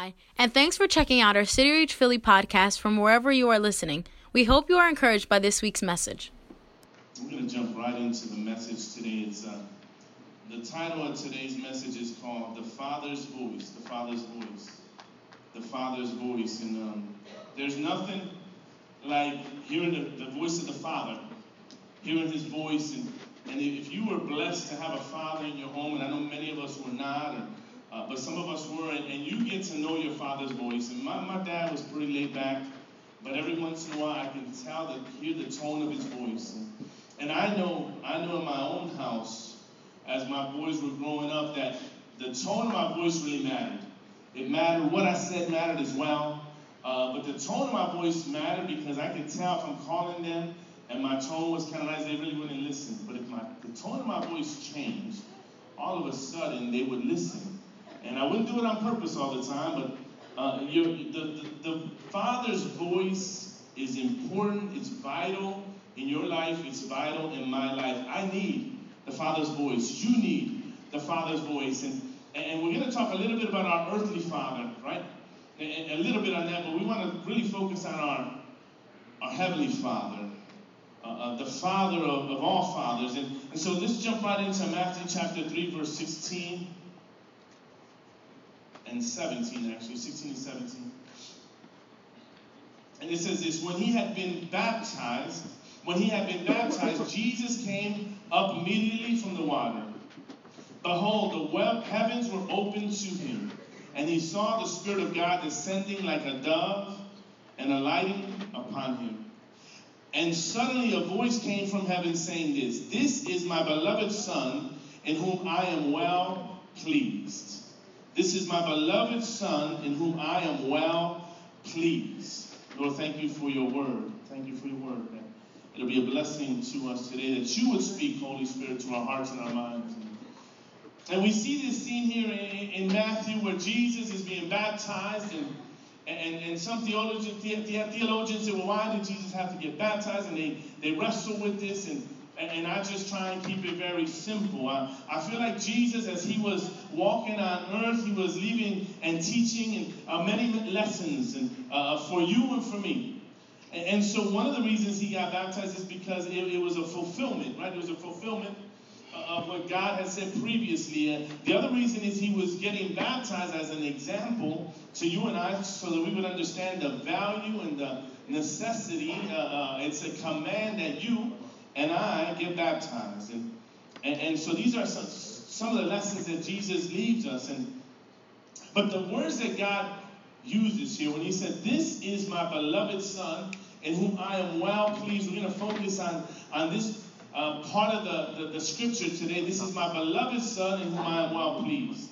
Hi, and thanks for checking out our City Reach Philly podcast from wherever you are listening. We hope you are encouraged by this week's message. We're going to jump right into the message today. It's uh, the title of today's message is called "The Father's Voice." The Father's Voice. The Father's Voice, and um, there's nothing like hearing the, the voice of the Father, hearing His voice, and and if you were blessed to have a father in your home, and I know many of us were not, or, uh, but some of us were, and, you get to know your father's voice. And my, my dad was pretty laid back, but every once in a while I can tell that hear the tone of his voice. And, and I know, I know in my own house, as my boys were growing up, that the tone of my voice really mattered. It mattered. What I said mattered as well. Uh, but the tone of my voice mattered because I could tell if I'm calling them and my tone was kind of nice, they really wouldn't listen. But if my the tone of my voice changed, all of a sudden they would listen. And I wouldn't do it on purpose all the time, but uh, the, the, the Father's voice is important, it's vital in your life, it's vital in my life. I need the Father's voice. You need the Father's voice. And, and we're going to talk a little bit about our earthly Father, right? A, a little bit on that, but we want to really focus on our, our Heavenly Father uh, uh, the father of, of all fathers. And, and so let's jump right into Matthew chapter 3, verse 16 and 17, actually, 16 and 17. And it says this When he had been baptized, when he had been baptized, Jesus came up immediately from the water. Behold, the web, heavens were opened to him, and he saw the Spirit of God descending like a dove and alighting upon him. And suddenly a voice came from heaven saying this This is my beloved Son, in whom I am well pleased. This is my beloved Son, in whom I am well pleased. Lord, thank you for your word. Thank you for your word. It'll be a blessing to us today that you would speak, Holy Spirit, to our hearts and our minds. And we see this scene here in, Matthew where Jesus is being baptized and and, and some theologians, theologians say, well, why did Jesus have to get baptized? And they, they wrestle with this. And, and I just try and keep it very simple. I, I feel like Jesus, as he was walking on earth, he was leaving and teaching and uh, many lessons and, uh, for you and for me. And, and, so one of the reasons he got baptized is because it, it was a fulfillment, right? It was a fulfillment of what God had said previously. And the other reason is he was getting baptized as an example to you and I so that we would understand the value and the necessity. Uh, uh, it's a command that you and I get baptized. And, and, and so these are some, some of the lessons that Jesus leaves us. And But the words that God uses here, when he said, This is my beloved Son, in whom I am well pleased, we're going to focus on, on this uh, part of the, the, the, scripture today. This is my beloved Son in whom I am well pleased.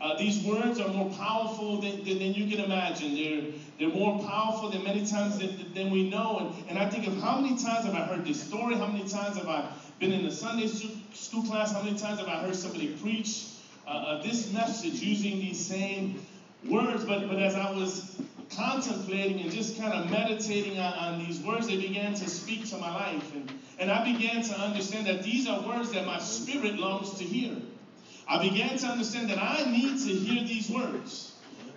Uh, these words are more powerful than, than, than, you can imagine. They're, they're more powerful than many times than, than we know. And, and I think of how many times have I heard this story? How many times have I been in a Sunday school class? How many times have I heard somebody preach uh, uh, this message using these same words? But, but as I was contemplating and just kind of meditating on, on these words, they began to speak to my life. And, and I began to understand that these are words that my spirit longs to hear. I began to understand that I need to hear these words.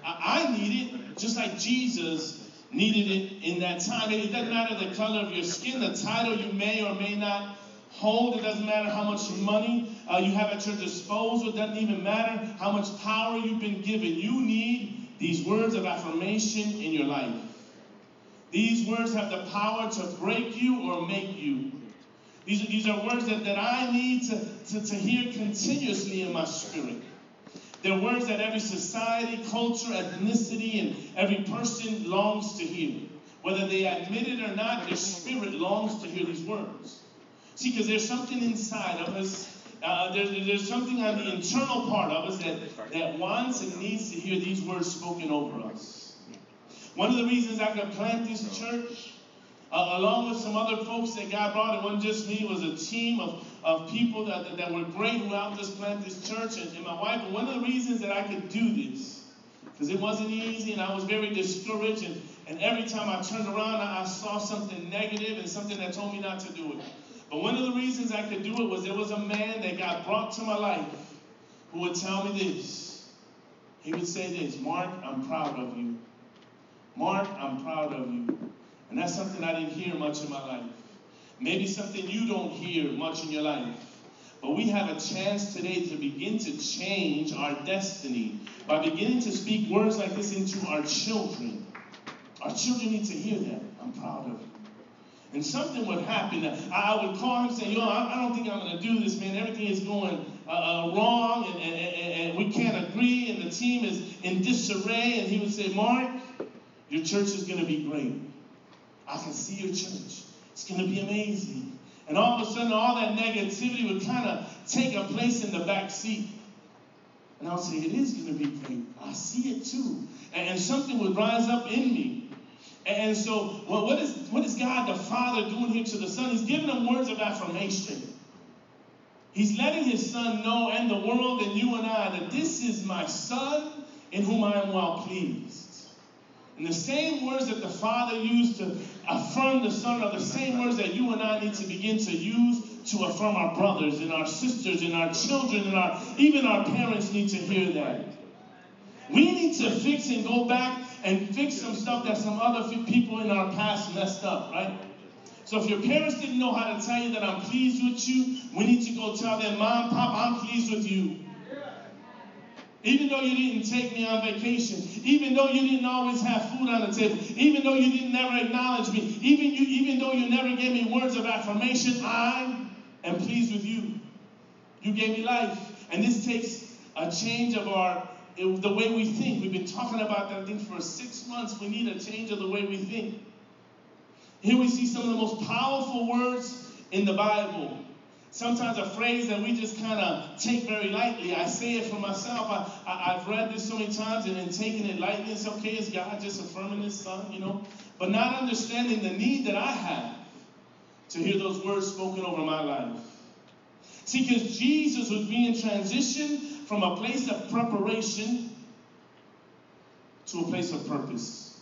I, I need it just like Jesus needed it in that time. It doesn't matter the color of your skin, the title you may or may not hold. It doesn't matter how much money uh, you have at your disposal. It doesn't even matter how much power you've been given. You need these words of affirmation in your life. These words have the power to break you or make you. These are, these are words that, that I need to, to, to hear continuously in my spirit. They're words that every society, culture, ethnicity, and every person longs to hear. Whether they admit it or not, their spirit longs to hear these words. See, because there's something inside of us, uh, there's, there's something on the internal part of us that, that wants and needs to hear these words spoken over us. One of the reasons I could plant this church uh, along with some other folks that God brought. It wasn't just me, it was a team of, of people that, that, that were great who helped us plant this church and, and my wife. And one of the reasons that I could do this, because it wasn't easy and I was very discouraged. And, and every time I turned around, I, I saw something negative and something that told me not to do it. But one of the reasons I could do it was there was a man that God brought to my life who would tell me this he would say this Mark, I'm proud of you. Mark, I'm proud of you. I didn't hear much in my life. Maybe something you don't hear much in your life. But we have a chance today to begin to change our destiny by beginning to speak words like this into our children. Our children need to hear that. I'm proud of you. And something would happen. I would call him and say, Yo, I don't think I'm going to do this, man. Everything is going uh, uh, wrong and, and, and we can't agree, and the team is in disarray. And he would say, Mark, your church is going to be great. I can see your church. It's going to be amazing. And all of a sudden, all that negativity would kind of take a place in the back seat. And I would say, It is going to be great. I see it too. And, and something would rise up in me. And so, well, what, is, what is God the Father doing here to the Son? He's giving him words of affirmation. He's letting his Son know, and the world, and you and I, that this is my Son in whom I am well pleased. And the same words that the Father used to affirm the Son are the same words that you and I need to begin to use to affirm our brothers and our sisters and our children and our even our parents need to hear that. We need to fix and go back and fix some stuff that some other people in our past messed up, right? So if your parents didn't know how to tell you that I'm pleased with you, we need to go tell them, Mom, Pop, I'm pleased with you. Even though you didn't take me on vacation, even though you didn't always have food on the table, even though you didn't never acknowledge me, even you, even though you never gave me words of affirmation, I am pleased with you. You gave me life. And this takes a change of our the way we think. We've been talking about that thing for six months. We need a change of the way we think. Here we see some of the most powerful words in the Bible sometimes a phrase that we just kind of take very lightly. I say it for myself. I, have read this so many times and then taking it lightly. It's okay, it's God just affirming his son, you know. But not understanding the need that I have to hear those words spoken over my life. See, because Jesus was being transitioned from a place of preparation to a place of purpose.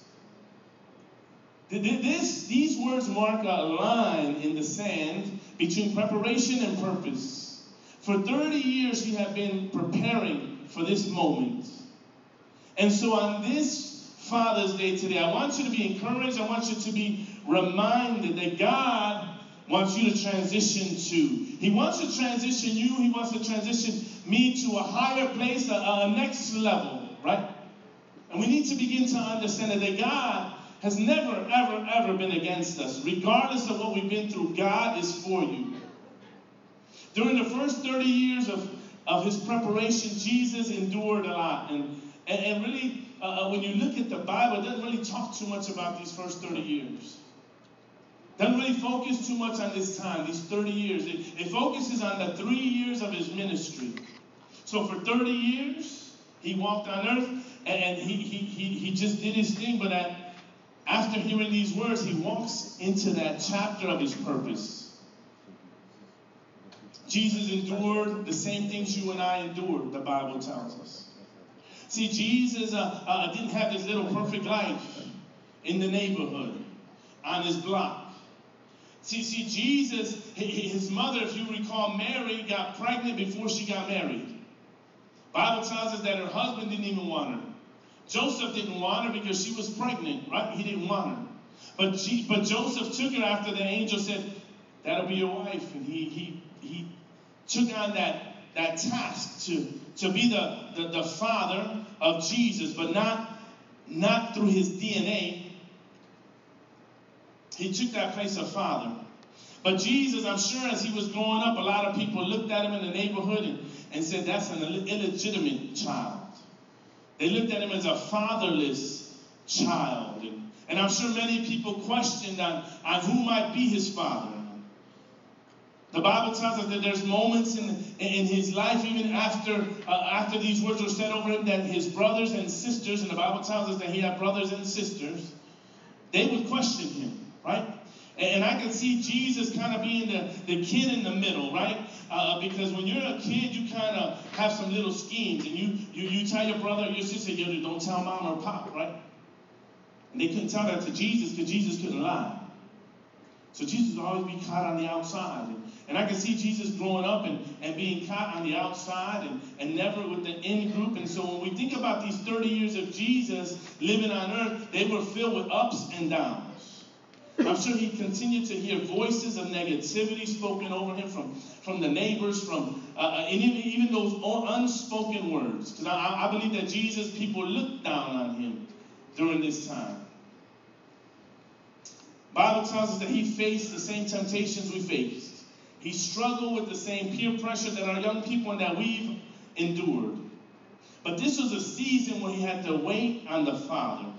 This, these words mark a line in the sand between preparation and purpose. For 30 years, he had been preparing for this moment. And so on this Father's Day today, I want you to be encouraged. I want you to be reminded that God wants you to transition to. He wants to transition you. He wants to transition me to a higher place, a, a next level, right? And we need to begin to understand that God has never, ever, ever been against us. Regardless of what we've been through, God is for you. During the first 30 years of, of his preparation, Jesus endured a lot. And, and, and really, uh, uh when you look at the Bible, it doesn't really talk too much about these first 30 years. Doesn't really focus too much on this time, these 30 years. It, it focuses on the three years of his ministry. So for 30 years, he walked on earth and, and he, he, he, he just did his thing, but at after hearing these words, he walks into that chapter of his purpose. Jesus endured the same things you and I endured, the Bible tells us. See, Jesus uh, uh, didn't have this little perfect life in the neighborhood, on his block. See, see, Jesus, his mother, if you recall, Mary got pregnant before she got married. Bible tells us that her husband didn't even want her. Joseph didn't want her because she was pregnant, right? He didn't want her. But, she, but Joseph took her after the angel said, That'll be your wife. And he, he, he took on that, that task to, to be the, the, the father of Jesus, but not, not through his DNA. He took that place of father. But Jesus, I'm sure as he was growing up, a lot of people looked at him in the neighborhood and, and said, That's an illegitimate child. They looked at him as a fatherless child. And, I'm sure many people questioned on, on who might be his father. The Bible tells us that there's moments in, in his life, even after, uh, after these words were said over him, that his brothers and sisters, and the Bible tells us that he had brothers and sisters, they would question him, right? And, and I can see Jesus kind of being the, the kid in the middle, right? Uh, because when you're a kid, you kind of have some little schemes, and you, you you tell your brother or your sister, you don't tell mom or pop, right? And they couldn't tell that to Jesus because Jesus couldn't lie. So Jesus would always be caught on the outside. And, And I can see Jesus growing up and, and being caught on the outside and, and never with the in group. And so when we think about these 30 years of Jesus living on earth, they were filled with ups and downs. I'm sure he continued to hear voices of negativity spoken over him from, from the neighbors, from uh, uh and even, even those unspoken words. Because I, I believe that Jesus, people looked down on him during this time. Bible tells us that he faced the same temptations we face. He struggled with the same peer pressure that our young people and that we've endured. But this was a season where he had to wait on the Father.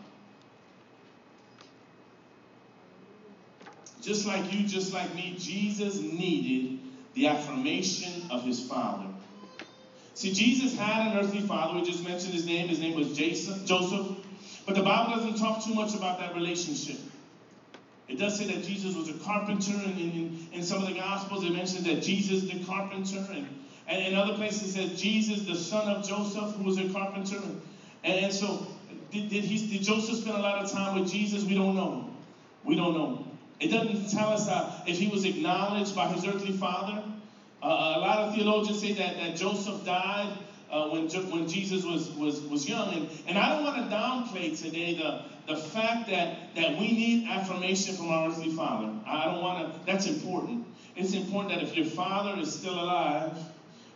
Just like you, just like me, Jesus needed the affirmation of his Father. See, Jesus had an earthly father. We just mentioned his name. His name was Jason, Joseph. But the Bible doesn't talk too much about that relationship. It does say that Jesus was a carpenter, and in, in, some of the Gospels it mentions that Jesus the carpenter, and, and in other places it says Jesus the son of Joseph, who was a carpenter. And, and so, did, did, he, did Joseph spend a lot of time with Jesus? We don't know. We don't know. It doesn't tell us uh, if he was acknowledged by his earthly father. Uh, a lot of theologians say that, that Joseph died uh, when, when Jesus was, was, was young. And, and I don't want to downplay today the, the fact that, that we need affirmation from our earthly father. I don't want to, that's important. It's important that if your father is still alive,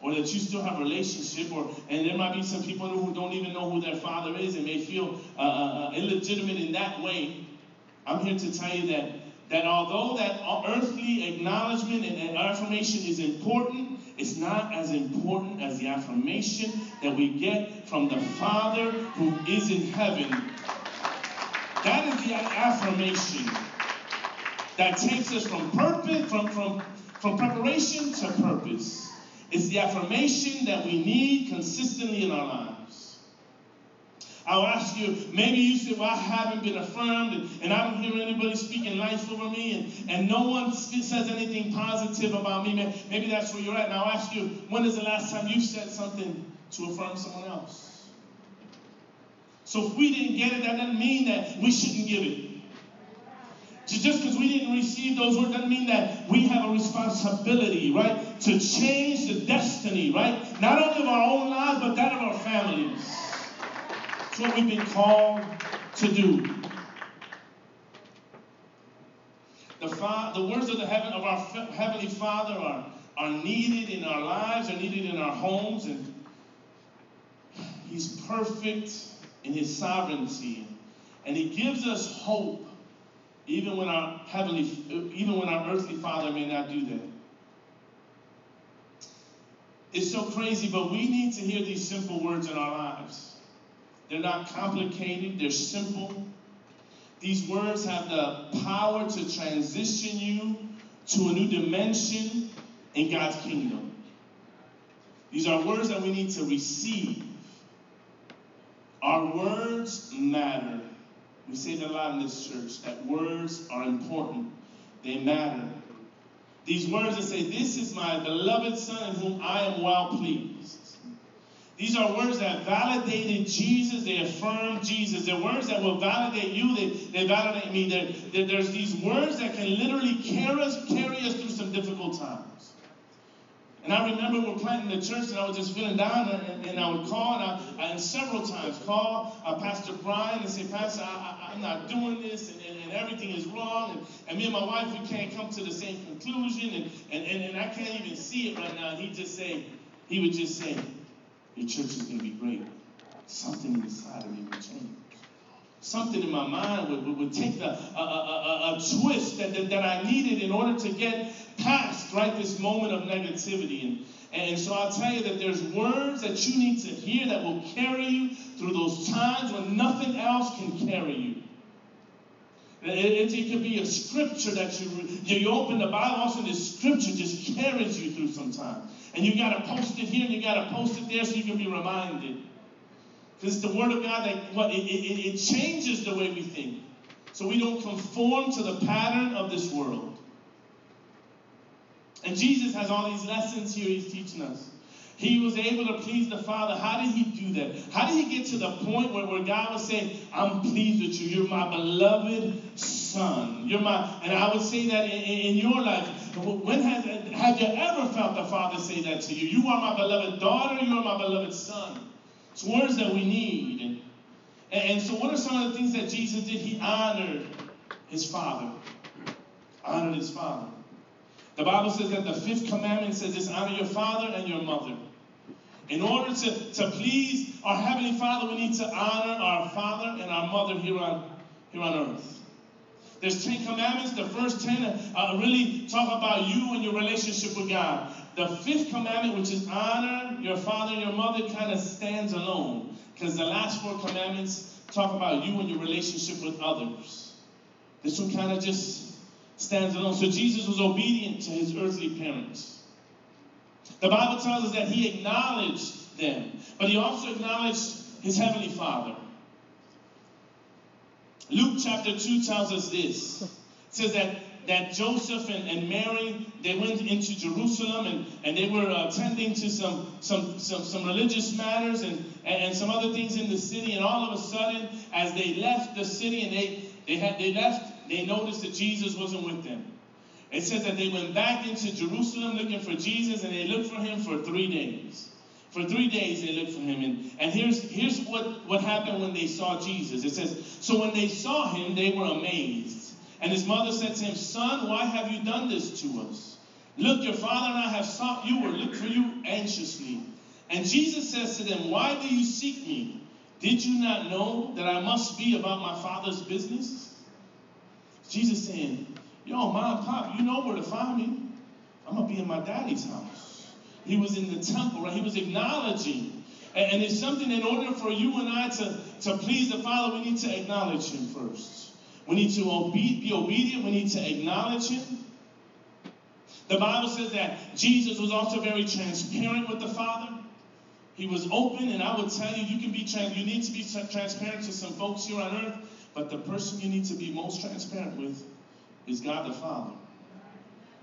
or that you still have a relationship, or and there might be some people who don't even know who their father is and may feel uh, uh, uh illegitimate in that way. I'm here to tell you that that although that earthly acknowledgement and affirmation is important, it's not as important as the affirmation that we get from the Father who is in heaven that is the affirmation that takes us from purpose, from, from, from preparation to purpose. It's the affirmation that we need consistently in our lives. I'll ask you, maybe you say, Well, I haven't been affirmed, and, and I don't hear anybody speaking life over me, and, and no one says anything positive about me. Maybe that's where you're at. And I'll ask you, when is the last time you said something to affirm someone else? So if we didn't get it, that doesn't mean that we shouldn't give it. Just because we didn't receive those words doesn't mean that we have a responsibility, right? To change the destiny, right? Not only of our own lives, but that of our families. What we've been called to do. The, fa- the words of the heaven of our heavenly Father are, are needed in our lives, are needed in our homes, and He's perfect in his sovereignty. And he gives us hope even when our heavenly even when our earthly father may not do that. It's so crazy, but we need to hear these simple words in our lives. They're not complicated, they're simple. These words have the power to transition you to a new dimension in God's kingdom. These are words that we need to receive our words matter. We say that a lot in this church, that words are important. They matter. These words that say, This is my beloved Son in whom I am well pleased. These are words that validated Jesus. They affirm Jesus. They're words that will validate you. They, they validate me. They're, they're, there's these words that can literally carry us, carry us through some difficult times. And I remember we're planting the church, and I was just feeling down, and, and I would call, and, I, and several times call uh, Pastor Brian and say, Pastor, I, am not doing this, and, and, and, everything is wrong, and, and me and my wife, we can't come to the same conclusion, and, and, and, and I can't even see it right now. And he'd just say, he would just say, your church is going to be great. Something inside of me would change something in my mind would, would, would take the, a, a, a, a twist that, that, that, I needed in order to get past, right, this moment of negativity. And, and so I'll tell you that there's words that you need to hear that will carry you through those times when nothing else can carry you. It, it, could be a scripture that you, you open the Bible, also the scripture just carries you through sometimes. And you got to post it here and you got to post it there so you can be reminded. Because the Word of God that what it, it, it changes the way we think. So we don't conform to the pattern of this world. And Jesus has all these lessons here he's teaching us. He was able to please the Father. How did he do that? How did he get to the point where, where God was saying, I'm pleased with you. You're my beloved son. You're my, and I would say that in, in your life. When have you ever felt the Father say that to you? You are my beloved daughter, you are my beloved son. It's words that we need. And, and so, what are some of the things that Jesus did? He honored his Father. Honored his Father. The Bible says that the fifth commandment says this honor your father and your mother. In order to, to please our Heavenly Father, we need to honor our father and our mother here on, here on earth. There's Ten Commandments. The first ten uh, really talk about you and your relationship with God. The fifth commandment, which is honor your father and your mother, kind of stands alone because the last four commandments talk about you and your relationship with others. This one kind of just stands alone. So Jesus was obedient to his earthly parents. The Bible tells us that he acknowledged them, but he also acknowledged his heavenly Father. Luke chapter 2 tells us this. It says that, that Joseph and, and Mary, they went into Jerusalem and, and they were uh, attending to some, some, some, some religious matters and, and, and some other things in the city. And all of a sudden, as they left the city and they, they, had, they left, they noticed that Jesus wasn't with them. It says that they went back into Jerusalem looking for Jesus and they looked for him for three days. For three days they looked for him. And, and here's, here's what, what happened when they saw Jesus. It says, So when they saw him, they were amazed. And his mother said to him, Son, why have you done this to us? Look, your father and I have sought you or looked for you anxiously. And Jesus says to them, Why do you seek me? Did you not know that I must be about my father's business? Jesus saying, Yo, mom, pop, you know where to find me. I'm going to be in my daddy's house. He was in the temple, right? He was acknowledging. And, it's something in order for you and I to, to please the Father, we need to acknowledge Him first. We need to obe- be obedient. We need to acknowledge Him. The Bible says that Jesus was also very transparent with the Father. He was open, and I would tell you, you can be trans- you need to be transparent to some folks here on earth, but the person you need to be most transparent with is God the Father.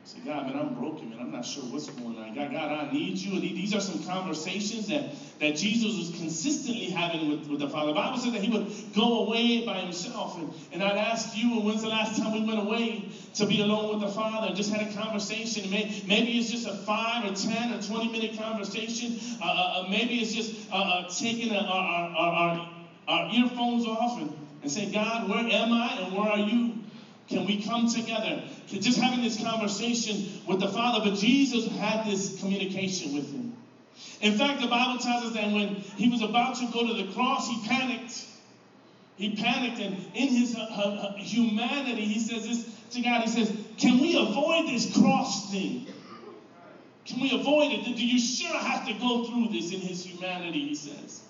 Say, God, man, I'm broken, man. I'm not sure what's going on. God, God, I need you. And these are some conversations that, that Jesus was consistently having with, with the Father. The Bible said that he would go away by himself. And, and I'd ask you, when's the last time we went away to be alone with the Father and just had a conversation? Maybe, maybe it's just a five or 10 or 20 minute conversation. Uh, uh, maybe it's just uh, uh taking a, our, our, our, our earphones off and, and saying, God, where am I and where are you? Can we come together? Just having this conversation with the Father, but Jesus had this communication with him. In fact, the Bible tells us that when he was about to go to the cross, he panicked. He panicked, and in his uh, uh, humanity, he says this to God. He says, Can we avoid this cross thing? Can we avoid it? Do you sure have to go through this in his humanity? He says.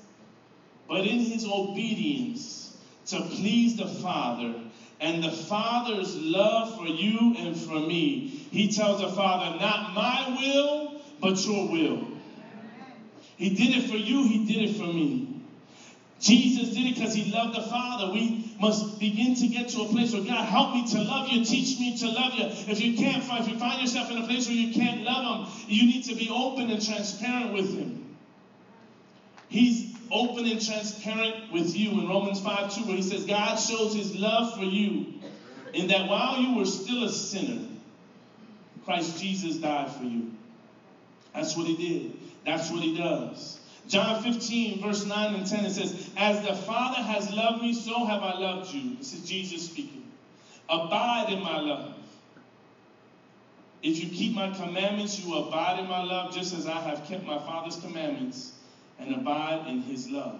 But in his obedience to please the Father, and the Father's love for you and for me, he tells the Father, Not my will, but your will. He did it for you, he did it for me. Jesus did it because he loved the Father. We must begin to get to a place where God, help me to love you, teach me to love you. If you can't find, if you find yourself in a place where you can't love him, you need to be open and transparent with him. He's open and transparent with you in Romans 5 2, where he says, God shows his love for you in that while you were still a sinner, Christ Jesus died for you. That's what he did. That's what he does. John 15, verse 9 and 10, it says, As the Father has loved me, so have I loved you. This is Jesus speaking. Abide in my love. If you keep my commandments, you abide in my love, just as I have kept my Father's commandments and abide in his love.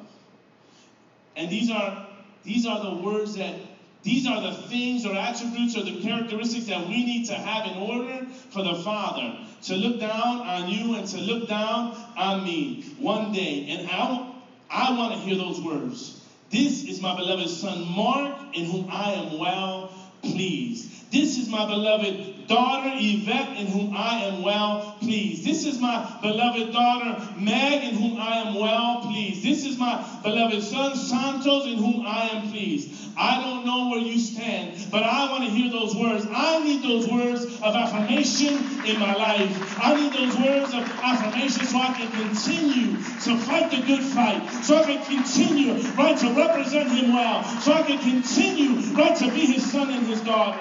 And these are these are the words that these are the things or attributes or the characteristics that we need to have in order for the Father to look down on you and to look down on me one day. And I, I want to hear those words. This is my beloved son Mark, in whom I am well pleased. This is my beloved daughter Yvette, in whom I am well pleased. This is my beloved daughter Meg, in whom I am well pleased. This is my beloved son Santos, in whom I am pleased. I don't know where you stand, but I want to hear those words. I need those words of affirmation in my life. I need those words of affirmation so I can continue to fight the good fight, so I can continue, right, to represent him well, so I can continue, right, to be his son and his daughter.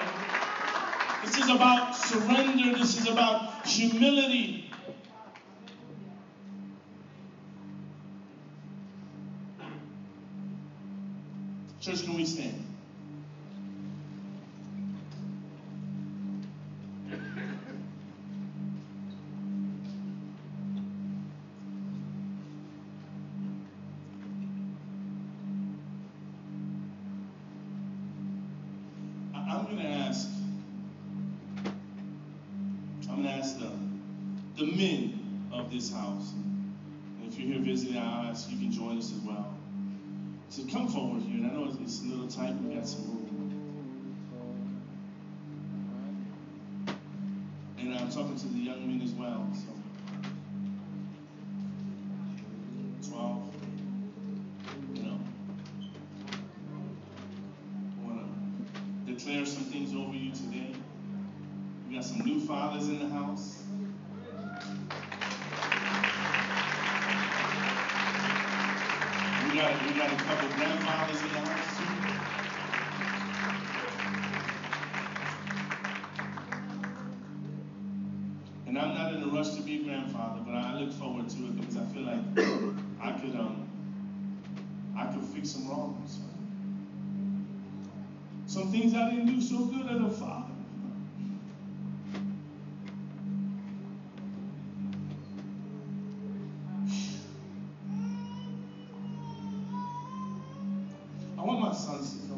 This is about surrender. This is about humility. Church, can we stand? I'm going to ask, I'm going to ask the, the men of this house. And if you're here visiting, I'll ask you can join us as well. So come forward here. And I know it's, it's a little tight, we got some room. And I'm talking to the young men as well. So sons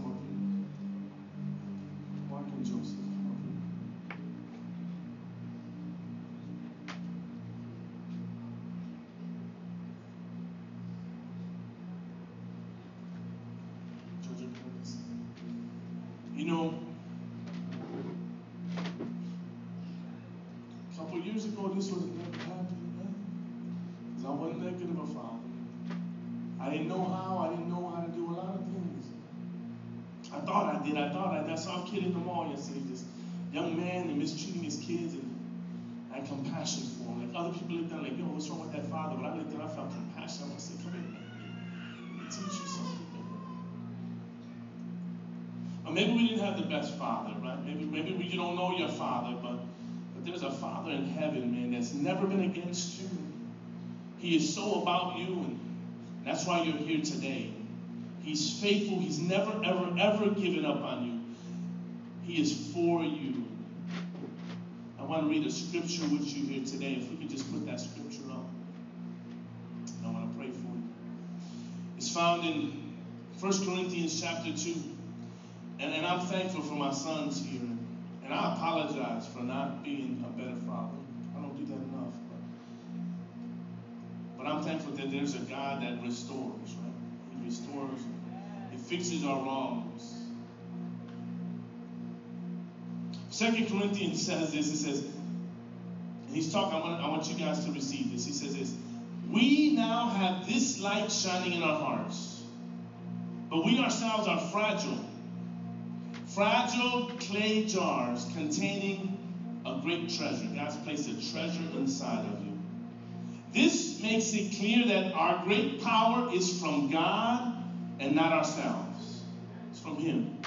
He is so about you, and that's why you're here today. He's faithful. He's never, ever, ever given up on you. He is for you. I want to read a scripture with you here today. If we could just put that scripture up. I want to pray for you. It's found in 1 Corinthians chapter 2. And, and I'm thankful for my sons here. And I apologize for not being a better father. Thankful that there's a God that restores, right? He restores, He fixes our wrongs. Second Corinthians says this. It says, and he's talking, I want, I want you guys to receive this. He says this We now have this light shining in our hearts, but we ourselves are fragile fragile clay jars containing a great treasure. God's placed a treasure inside of you. This makes it clear that our great power is from God and not ourselves. It's from Him.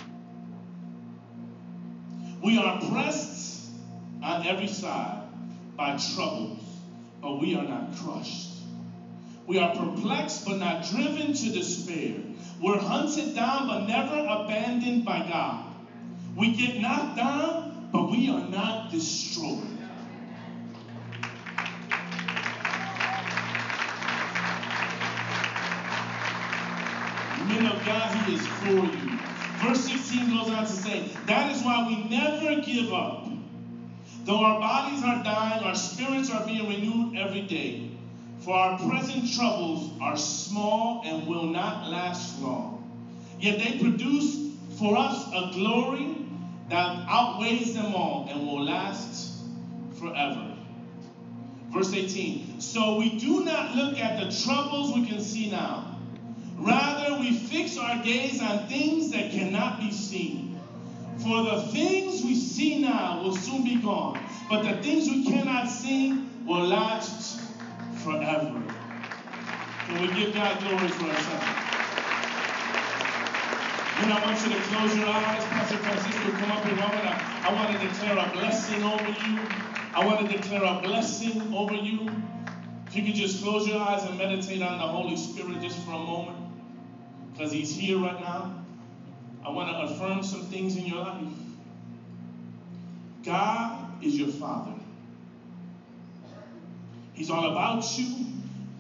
We are pressed on every side by troubles, but we are not crushed. We are perplexed, but not driven to despair. We're hunted down, but never abandoned by God. We get knocked down, but we are not destroyed. God, He is for you. Verse 16 goes on to say, That is why we never give up. Though our bodies are dying, our spirits are being renewed every day. For our present troubles are small and will not last long. Yet they produce for us a glory that outweighs them all and will last forever. Verse 18 So we do not look at the troubles we can see now. Rather, we fix our gaze on things that cannot be seen. For the things we see now will soon be gone, but the things we cannot see will last forever. Can we give God glory for a second? And I want you to close your eyes. Pastor Francisco, come up here. I I want to declare a blessing over you. I want to declare a blessing over you. If you could just close your eyes and meditate on the Holy Spirit just for a moment, because He's here right now. I want to affirm some things in your life. God is your Father. He's all about you,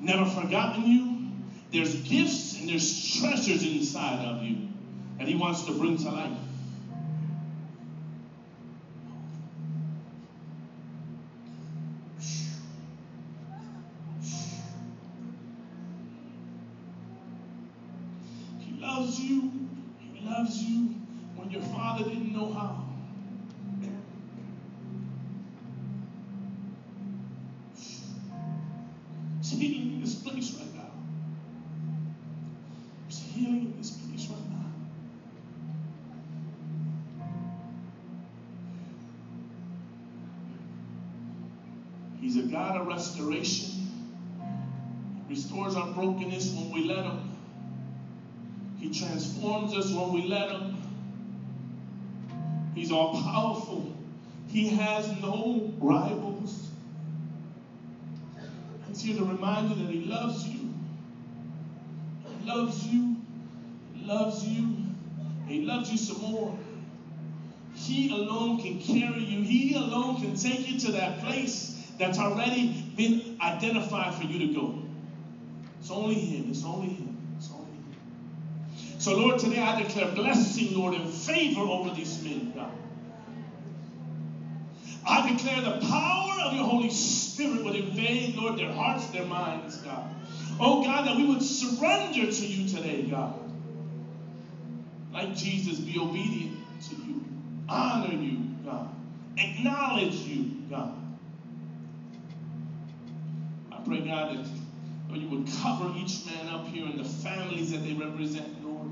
never forgotten you. There's gifts and there's treasures inside of you that He wants to bring to life. Already been identified for you to go. It's only Him. It's only Him. It's only Him. So, Lord, today I declare blessing, Lord, and favor over these men, God. I declare the power of your Holy Spirit would invade, Lord, their hearts, their minds, God. Oh, God, that we would surrender to you today, God. Like Jesus, be obedient to you, honor you, God, acknowledge you, God. Pray, God, that you would cover each man up here and the families that they represent, Lord.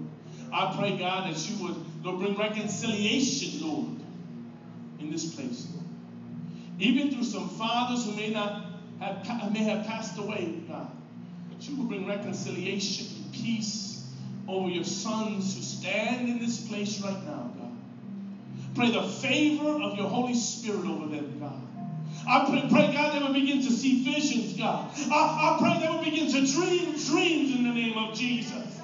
I pray, God, that you would, Lord, bring reconciliation, Lord, in this place. Even through some fathers who may not have may have passed away, God, that you would bring reconciliation and peace over your sons who stand in this place right now, God. Pray the favor of your Holy Spirit over them, God. I pray, pray, God, they will begin to see visions, God. I, I pray they will begin to dream dreams in the name of Jesus.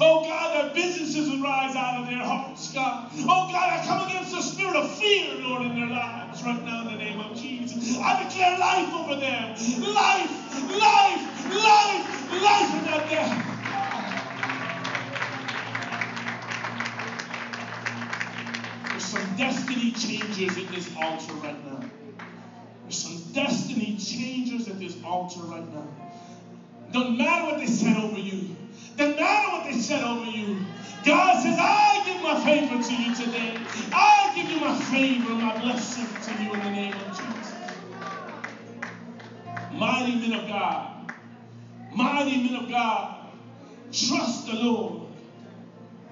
Oh God, that businesses will rise out of their hearts, God. Oh God, I come against the spirit of fear, Lord, in their lives right now in the name of Jesus. I declare life over them. Life, life, life, life and not. There's some destiny changers in this altar right now. Destiny changers at this altar right now. Don't matter what they said over you. Doesn't matter what they said over you. God says, I give my favor to you today. I give you my favor, my blessing to you in the name of Jesus. Mighty men of God, mighty men of God, trust the Lord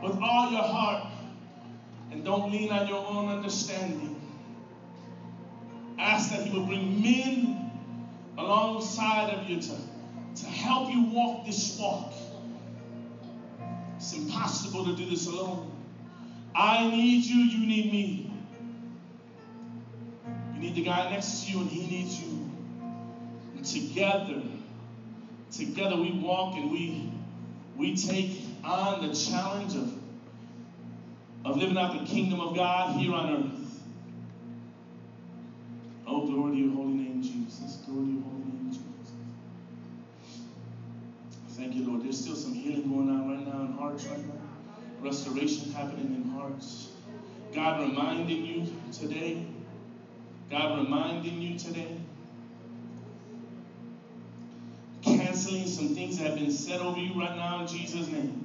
with all your heart and don't lean on your own understanding. Ask that He will bring men alongside of you to, to help you walk this walk. It's impossible to do this alone. I need you, you need me. You need the guy next to you, and he needs you. And together, together we walk and we we take on the challenge of, of living out the kingdom of God here on earth. To your holy name, Jesus. Glory to your holy name, Jesus. Thank you, Lord. There's still some healing going on right now in hearts right now. Restoration happening in hearts. God reminding you today. God reminding you today. Canceling some things that have been said over you right now in Jesus' name.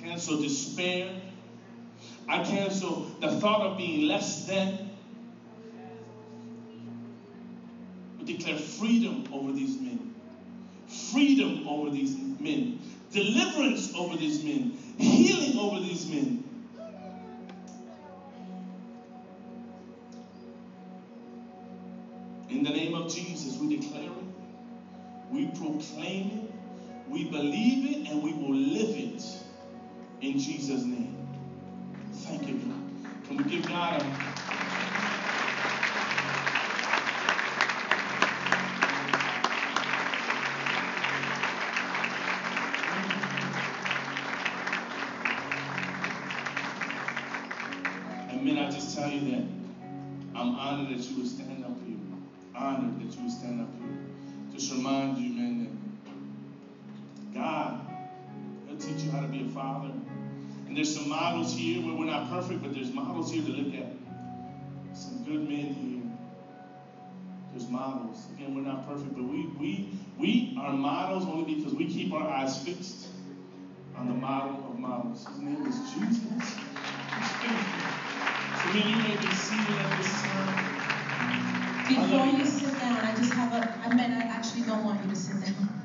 Cancel despair. I cancel the thought of being less than. declare freedom over these men. Freedom over these men. Deliverance over these men. Healing over these men. In the name of Jesus, we declare it, we proclaim it, we believe it, and we will live it in Jesus' name. Thank you, God. Can we give God a models here where we're not perfect, but there's models here to look at. Some good men here. There's models. Again, we're not perfect, but we we we are models only because we keep our eyes fixed on the model of models. His name is Jesus. So many you may be seated at this time. Before you sit down, I just have a I mean I actually don't want you to sit down.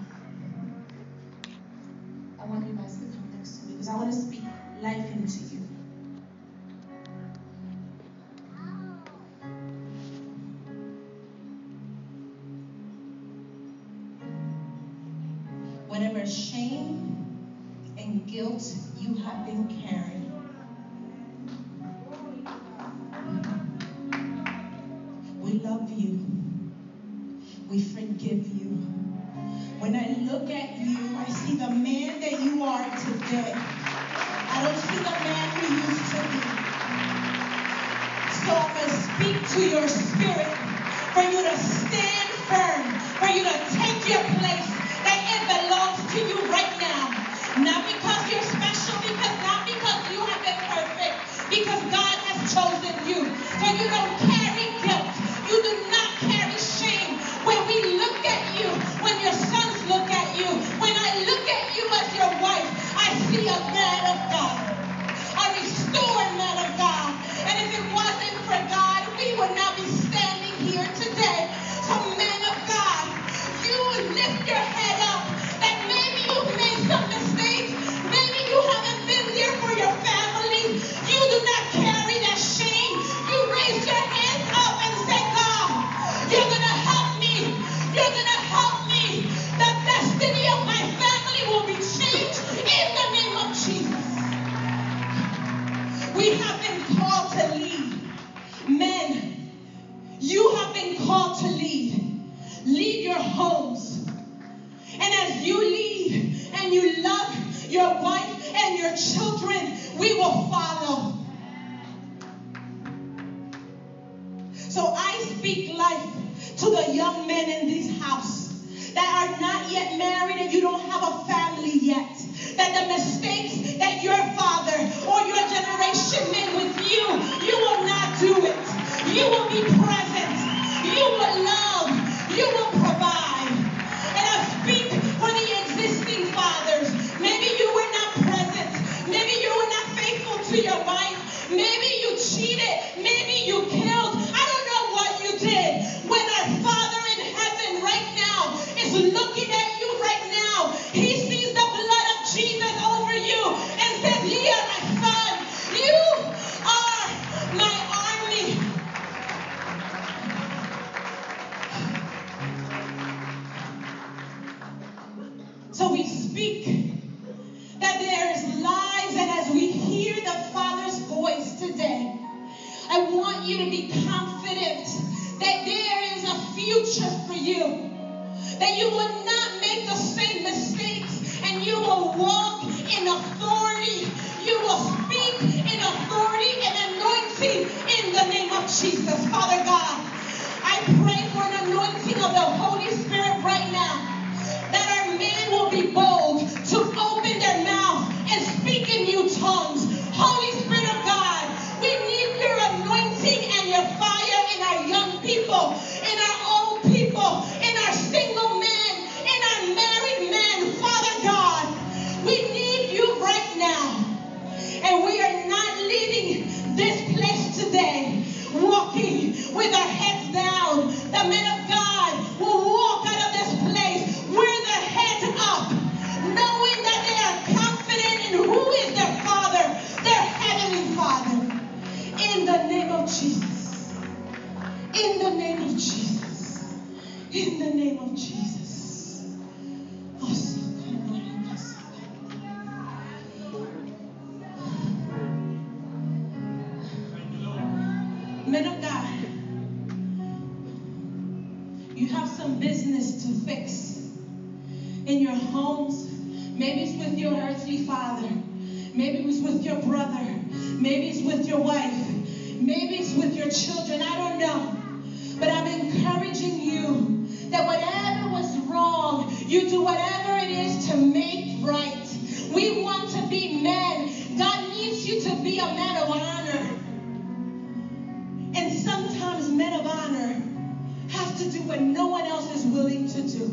To do what no one else is willing to do.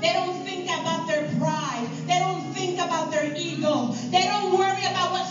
They don't think about their pride. They don't think about their ego. They don't worry about what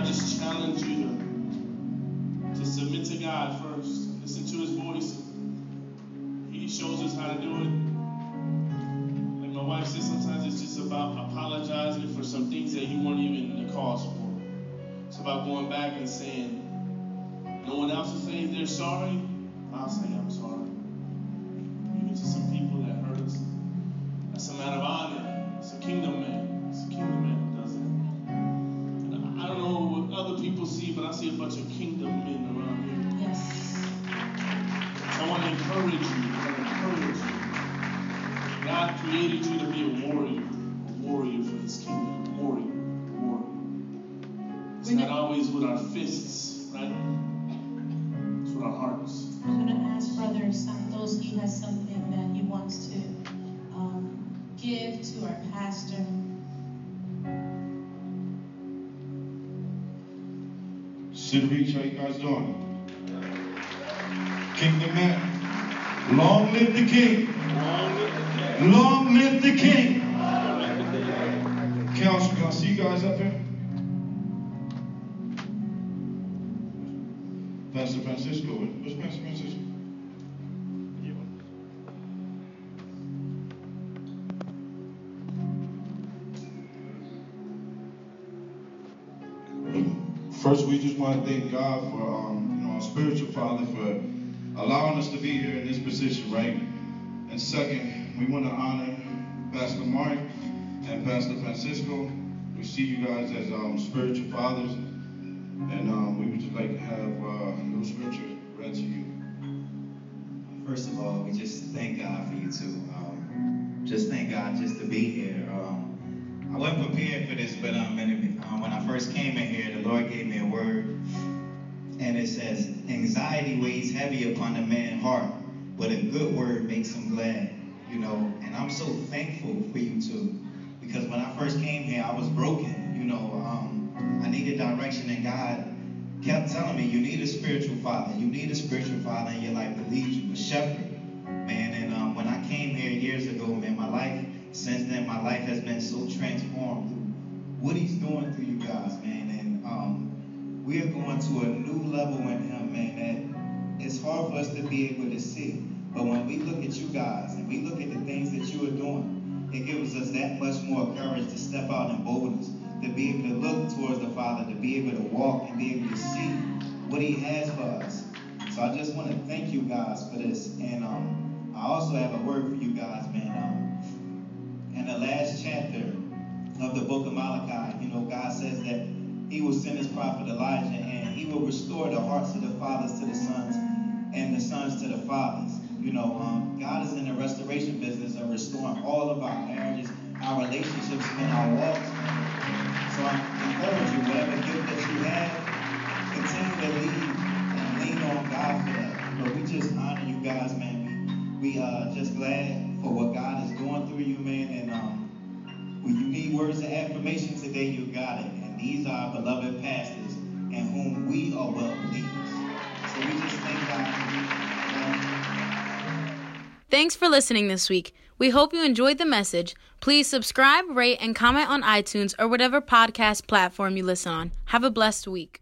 I just challenge you to, to submit to God first. Listen to his voice. He shows us how to do it. Like my wife says, sometimes it's just about apologizing for some things that you weren't even the cause for. It's about going back and saying, no one else is saying they're sorry. I'll say I'm sorry. Even to some people You? Kingdom man. Long live the king. Long live the king. Council, can I see you guys up here? Pastor Francisco, where's Pastor Francisco? We just want to thank God for, um, you know, our spiritual father for allowing us to be here in this position, right? And second, we want to honor Pastor Mark and Pastor Francisco. We see you guys as um, spiritual fathers, and um, we would just like to have uh, little scripture read to you. First of all, we just thank God for you too. Um, just thank God just to be here. Um, I wasn't prepared for this, but um, when, um, I first came in here, Lord gave me a word, and it says, "Anxiety weighs heavy upon the man's heart, but a good word makes him glad." You know, and I'm so thankful for you too, because when I first came here, I was broken. You know, um, I needed direction, and God kept telling me, you need a spiritual father. You need a spiritual father in your life that leads you, a shepherd. Man, and um, when I came here years ago, man, my life, since then, my life has been so transformed what he's doing through you guys, man. Um, we are going to a new level in him, man, that it's hard for us to be able to see. But when we look at you guys and we look at the things that you are doing, it gives us that much more courage to step out in boldness, to be able to look towards the Father, to be able to walk and be able to see what He has for us. So I just want to thank you guys for this. And um, I also have a word for you guys, man. Um, in the last chapter of the book of Malachi, you know, God says that he will send his prophet Elijah, and he will restore the hearts of the fathers to the sons, and the sons to the fathers. You know, um, God is in the restoration business of restoring all of our marriages, our relationships, and our walks. So I encourage you, whatever gift that you have, continue to lead and lean on God for that. But we just honor you guys, man. We, we are just glad for what God is doing through you, man. And um, when you need words of affirmation today, you got it. These are beloved pastors whom we are well pleased. So we just thank God. Thanks for listening this week. We hope you enjoyed the message. Please subscribe, rate, and comment on iTunes or whatever podcast platform you listen on. Have a blessed week.